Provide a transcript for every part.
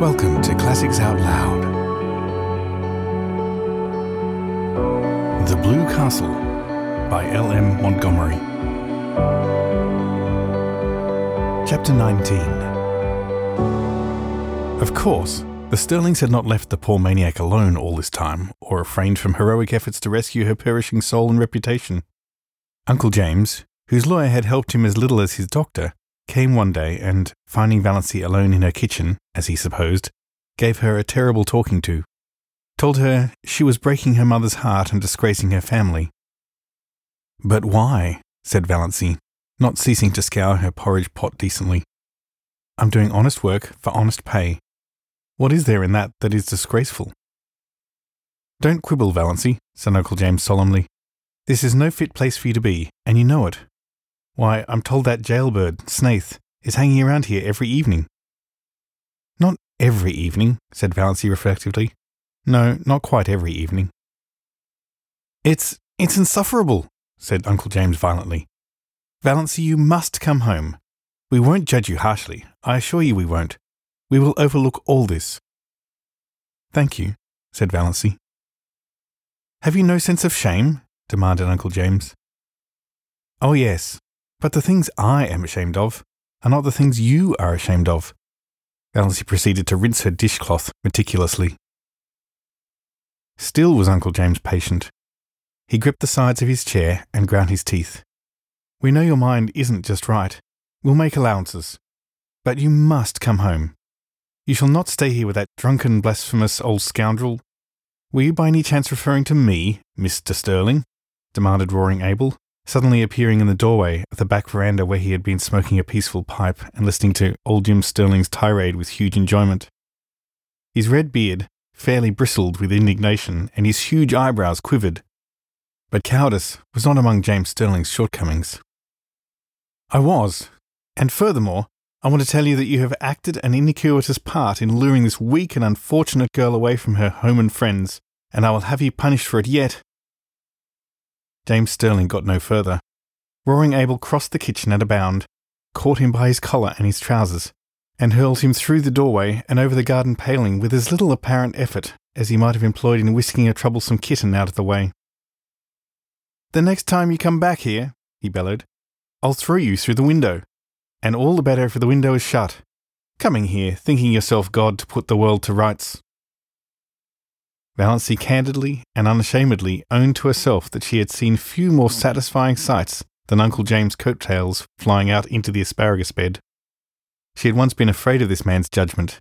Welcome to Classics Out Loud. The Blue Castle by L.M. Montgomery. Chapter 19 Of course, the Stirlings had not left the poor maniac alone all this time, or refrained from heroic efforts to rescue her perishing soul and reputation. Uncle James, whose lawyer had helped him as little as his doctor, came one day and, finding Valancy alone in her kitchen, as he supposed, gave her a terrible talking to. Told her she was breaking her mother's heart and disgracing her family. But why? said Valancy, not ceasing to scour her porridge pot decently. I'm doing honest work for honest pay. What is there in that that is disgraceful? Don't quibble, Valancy, said Uncle James solemnly. This is no fit place for you to be, and you know it. Why, I'm told that jailbird, Snaith, is hanging around here every evening. Not every evening, said Valancy reflectively. No, not quite every evening. It's it's insufferable, said Uncle James violently. Valancy, you must come home. We won't judge you harshly. I assure you we won't. We will overlook all this. Thank you, said Valancy. Have you no sense of shame? demanded Uncle James. Oh, yes, but the things I am ashamed of are not the things you are ashamed of. Valancy proceeded to rinse her dishcloth meticulously. Still was Uncle James patient. He gripped the sides of his chair and ground his teeth. We know your mind isn't just right. We'll make allowances. But you must come home. You shall not stay here with that drunken, blasphemous old scoundrel. Were you by any chance referring to me, Mr. Stirling? demanded Roaring Abel, suddenly appearing in the doorway of the back veranda where he had been smoking a peaceful pipe and listening to old Jim Stirling's tirade with huge enjoyment. His red beard fairly bristled with indignation and his huge eyebrows quivered. But cowardice was not among James Stirling's shortcomings. I was, and furthermore, I want to tell you that you have acted an iniquitous part in luring this weak and unfortunate girl away from her home and friends, and I will have you punished for it yet. James Stirling got no further. Roaring Abel crossed the kitchen at a bound, caught him by his collar and his trousers, and hurled him through the doorway and over the garden paling with as little apparent effort as he might have employed in whisking a troublesome kitten out of the way. The next time you come back here, he bellowed, I'll throw you through the window. And all the better for the window is shut. Coming here, thinking yourself God to put the world to rights. Valancy candidly and unashamedly owned to herself that she had seen few more satisfying sights than Uncle James' coat-tails flying out into the asparagus bed. She had once been afraid of this man's judgment.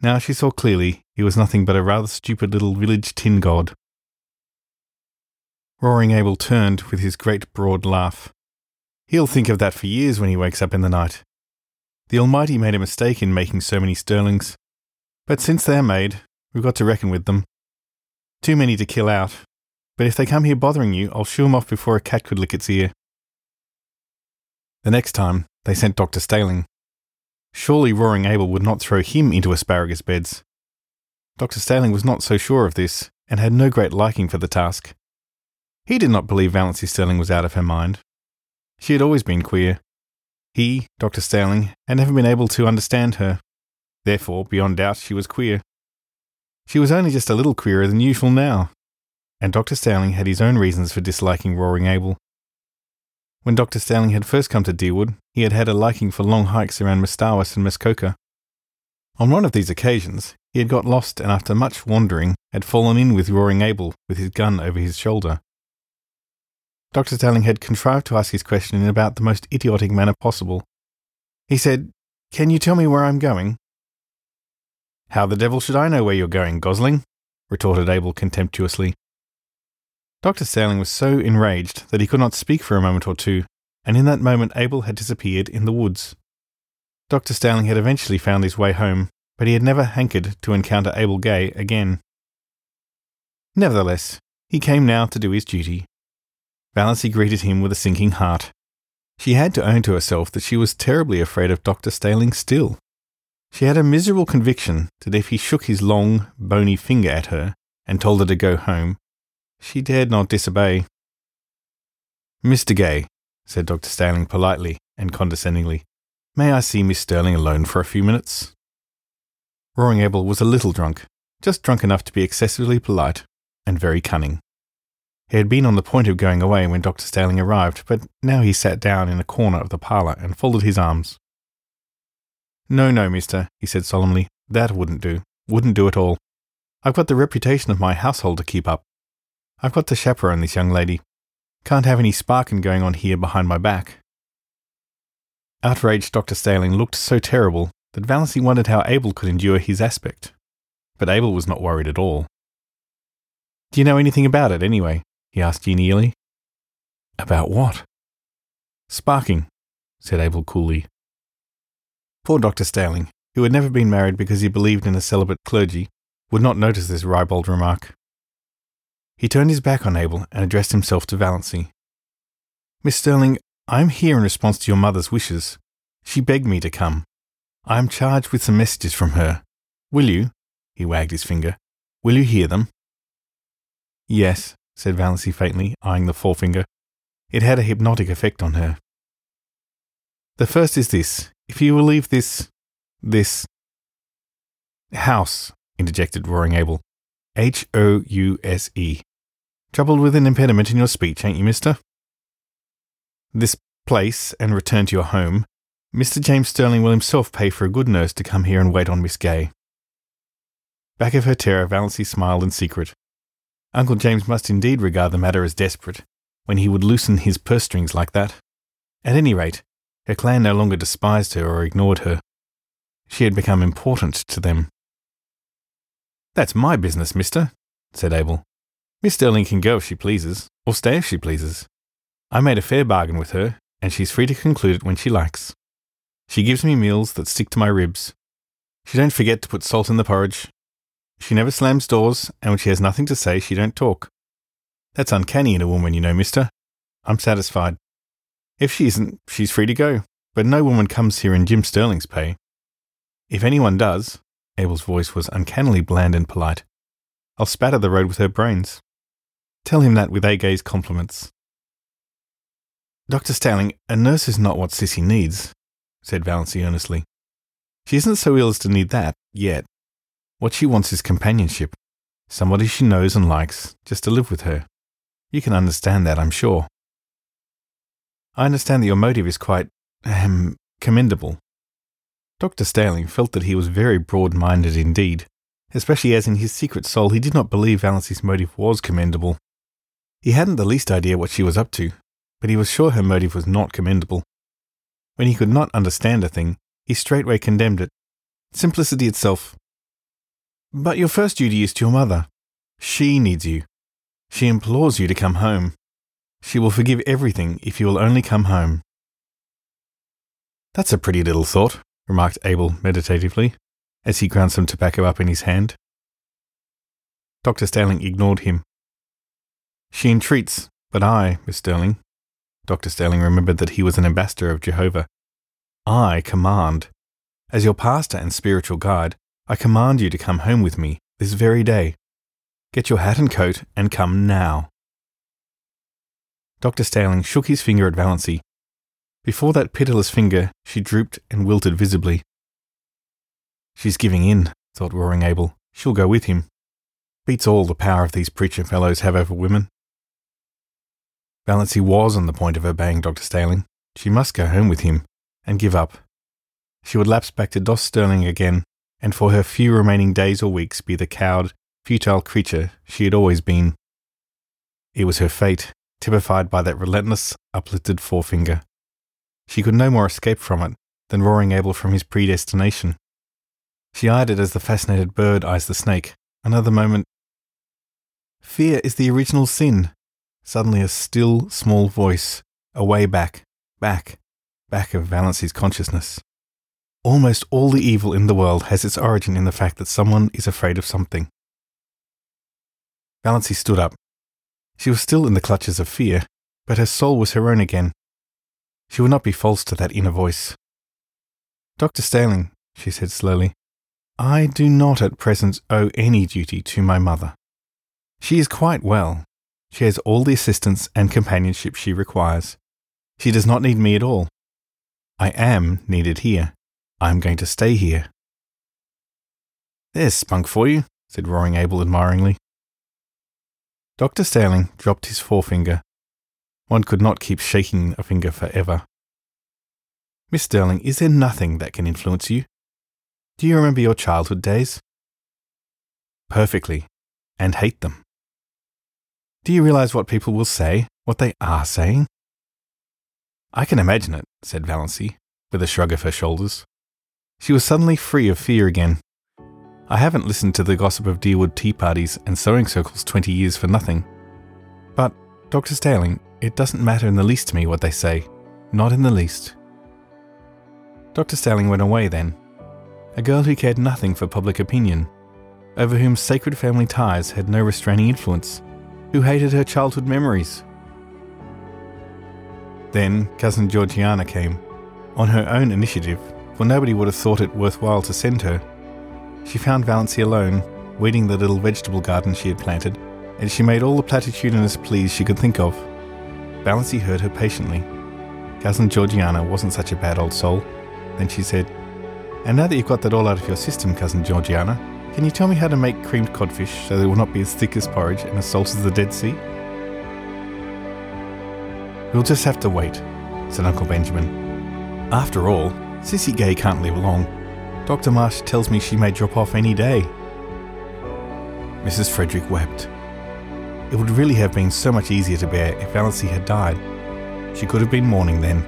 Now she saw clearly he was nothing but a rather stupid little village tin god. Roaring Abel turned with his great broad laugh. He'll think of that for years when he wakes up in the night. The Almighty made a mistake in making so many Stirlings. But since they're made, we've got to reckon with them. Too many to kill out. But if they come here bothering you, I'll shoo 'em off before a cat could lick its ear. The next time, they sent Dr. Stalling. Surely Roaring Abel would not throw him into asparagus beds. Dr. Stalling was not so sure of this, and had no great liking for the task. He did not believe Valancy Stirling was out of her mind. She had always been queer. He, Dr. Stalling, had never been able to understand her. Therefore, beyond doubt, she was queer. She was only just a little queerer than usual now, and Dr. Stalling had his own reasons for disliking Roaring Abel. When Dr. Stalling had first come to Deerwood, he had had a liking for long hikes around Mistawis and Muskoka. On one of these occasions, he had got lost and after much wandering had fallen in with Roaring Abel with his gun over his shoulder. Dr. Stalling had contrived to ask his question in about the most idiotic manner possible. He said, Can you tell me where I'm going? How the devil should I know where you're going, Gosling? retorted Abel contemptuously. Dr. Stalling was so enraged that he could not speak for a moment or two, and in that moment Abel had disappeared in the woods. Dr. Stalling had eventually found his way home, but he had never hankered to encounter Abel Gay again. Nevertheless, he came now to do his duty. Valancy greeted him with a sinking heart. She had to own to herself that she was terribly afraid of Dr. Stalling still. She had a miserable conviction that if he shook his long, bony finger at her and told her to go home, she dared not disobey. Mr. Gay, said Dr. Stalling politely and condescendingly, may I see Miss Stirling alone for a few minutes? Roaring Abel was a little drunk, just drunk enough to be excessively polite and very cunning. He had been on the point of going away when Dr. Stalling arrived, but now he sat down in a corner of the parlour and folded his arms. No, no, mister, he said solemnly. That wouldn't do. Wouldn't do at all. I've got the reputation of my household to keep up. I've got to chaperone this young lady. Can't have any sparking going on here behind my back. Outraged Dr. Stalling looked so terrible that Valancy wondered how Abel could endure his aspect. But Abel was not worried at all. Do you know anything about it, anyway? he asked genially. About what? Sparking, said Abel coolly. Poor Dr. Stalling, who had never been married because he believed in a celibate clergy, would not notice this ribald remark. He turned his back on Abel and addressed himself to Valancy. Miss Stirling, I am here in response to your mother's wishes. She begged me to come. I am charged with some messages from her. Will you? He wagged his finger. Will you hear them? Yes, said Valancy faintly, eyeing the forefinger. It had a hypnotic effect on her. The first is this. If you will leave this. this. house, interjected Roaring Abel. H O U S E. Troubled with an impediment in your speech, ain't you, mister? This place and return to your home. Mr. James Stirling will himself pay for a good nurse to come here and wait on Miss Gay. Back of her terror, Valancy smiled in secret. Uncle James must indeed regard the matter as desperate, when he would loosen his purse strings like that. At any rate, her clan no longer despised her or ignored her. She had become important to them. That's my business, mister, said Abel. Miss Stirling can go if she pleases, or stay if she pleases. I made a fair bargain with her, and she's free to conclude it when she likes. She gives me meals that stick to my ribs. She don't forget to put salt in the porridge. She never slams doors, and when she has nothing to say, she don't talk. That's uncanny in a woman, you know, mister. I'm satisfied. If she isn't, she's free to go, but no woman comes here in Jim Stirling's pay. If anyone does, Abel's voice was uncannily bland and polite. I'll spatter the road with her brains. Tell him that with Agay's compliments. Dr. Stalling, a nurse is not what Cissy needs, said Valancy earnestly. She isn't so ill as to need that, yet. What she wants is companionship. Somebody she knows and likes, just to live with her. You can understand that, I'm sure. I understand that your motive is quite, ahem, commendable, Dr. Stalling felt that he was very broad minded indeed, especially as in his secret soul he did not believe Valancy's motive was commendable. He hadn't the least idea what she was up to, but he was sure her motive was not commendable. When he could not understand a thing, he straightway condemned it. Simplicity itself. But your first duty is to your mother. She needs you. She implores you to come home. She will forgive everything if you will only come home. That's a pretty little thought, remarked Abel meditatively, as he ground some tobacco up in his hand. Dr. Stalling ignored him. She entreats, but I, Miss Stirling. Dr. Stalling remembered that he was an ambassador of Jehovah. I command. As your pastor and spiritual guide, I command you to come home with me this very day. Get your hat and coat and come now. Dr. Stalling shook his finger at Valancy before that pitiless finger, she drooped and wilted visibly. She's giving in, thought Roaring Abel. She'll go with him. Beats all the power of these preacher fellows have over women. Valancy was on the point of obeying Dr. Stalling. She must go home with him and give up. She would lapse back to Doss Stirling again, and for her few remaining days or weeks be the cowed, futile creature she had always been. It was her fate, typified by that relentless, uplifted forefinger. She could no more escape from it than Roaring Abel from his predestination. She eyed it as the fascinated bird eyes the snake. Another moment. Fear is the original sin. Suddenly, a still, small voice, away back, back, back of Valancy's consciousness. Almost all the evil in the world has its origin in the fact that someone is afraid of something. Valancy stood up. She was still in the clutches of fear, but her soul was her own again, she would not be false to that inner voice. Dr. Stalling, she said slowly, I do not at present owe any duty to my mother. She is quite well. She has all the assistance and companionship she requires. She does not need me at all. I am needed here. I am going to stay here. There's spunk for you, said Roaring Abel admiringly. Dr. Stalling dropped his forefinger. One could not keep shaking a finger forever. Miss Stirling, is there nothing that can influence you? Do you remember your childhood days? Perfectly, and hate them. Do you realize what people will say, what they are saying? I can imagine it, said Valancy, with a shrug of her shoulders. She was suddenly free of fear again. I haven't listened to the gossip of Deerwood tea parties and sewing circles 20 years for nothing. But, Dr. Stalling, it doesn't matter in the least to me what they say. Not in the least. Dr. Stalling went away then. A girl who cared nothing for public opinion, over whom sacred family ties had no restraining influence, who hated her childhood memories. Then cousin Georgiana came, on her own initiative, for nobody would have thought it worthwhile to send her. She found Valancy alone, weeding the little vegetable garden she had planted, and she made all the platitudinous pleas she could think of. Valancy heard her patiently. Cousin Georgiana wasn't such a bad old soul. Then she said, And now that you've got that all out of your system, Cousin Georgiana, can you tell me how to make creamed codfish so they will not be as thick as porridge and as salt as the Dead Sea? We'll just have to wait, said Uncle Benjamin. After all, Cissy Gay can't live long. Dr. Marsh tells me she may drop off any day. Mrs. Frederick wept. It would really have been so much easier to bear if Valancy had died. She could have been mourning then,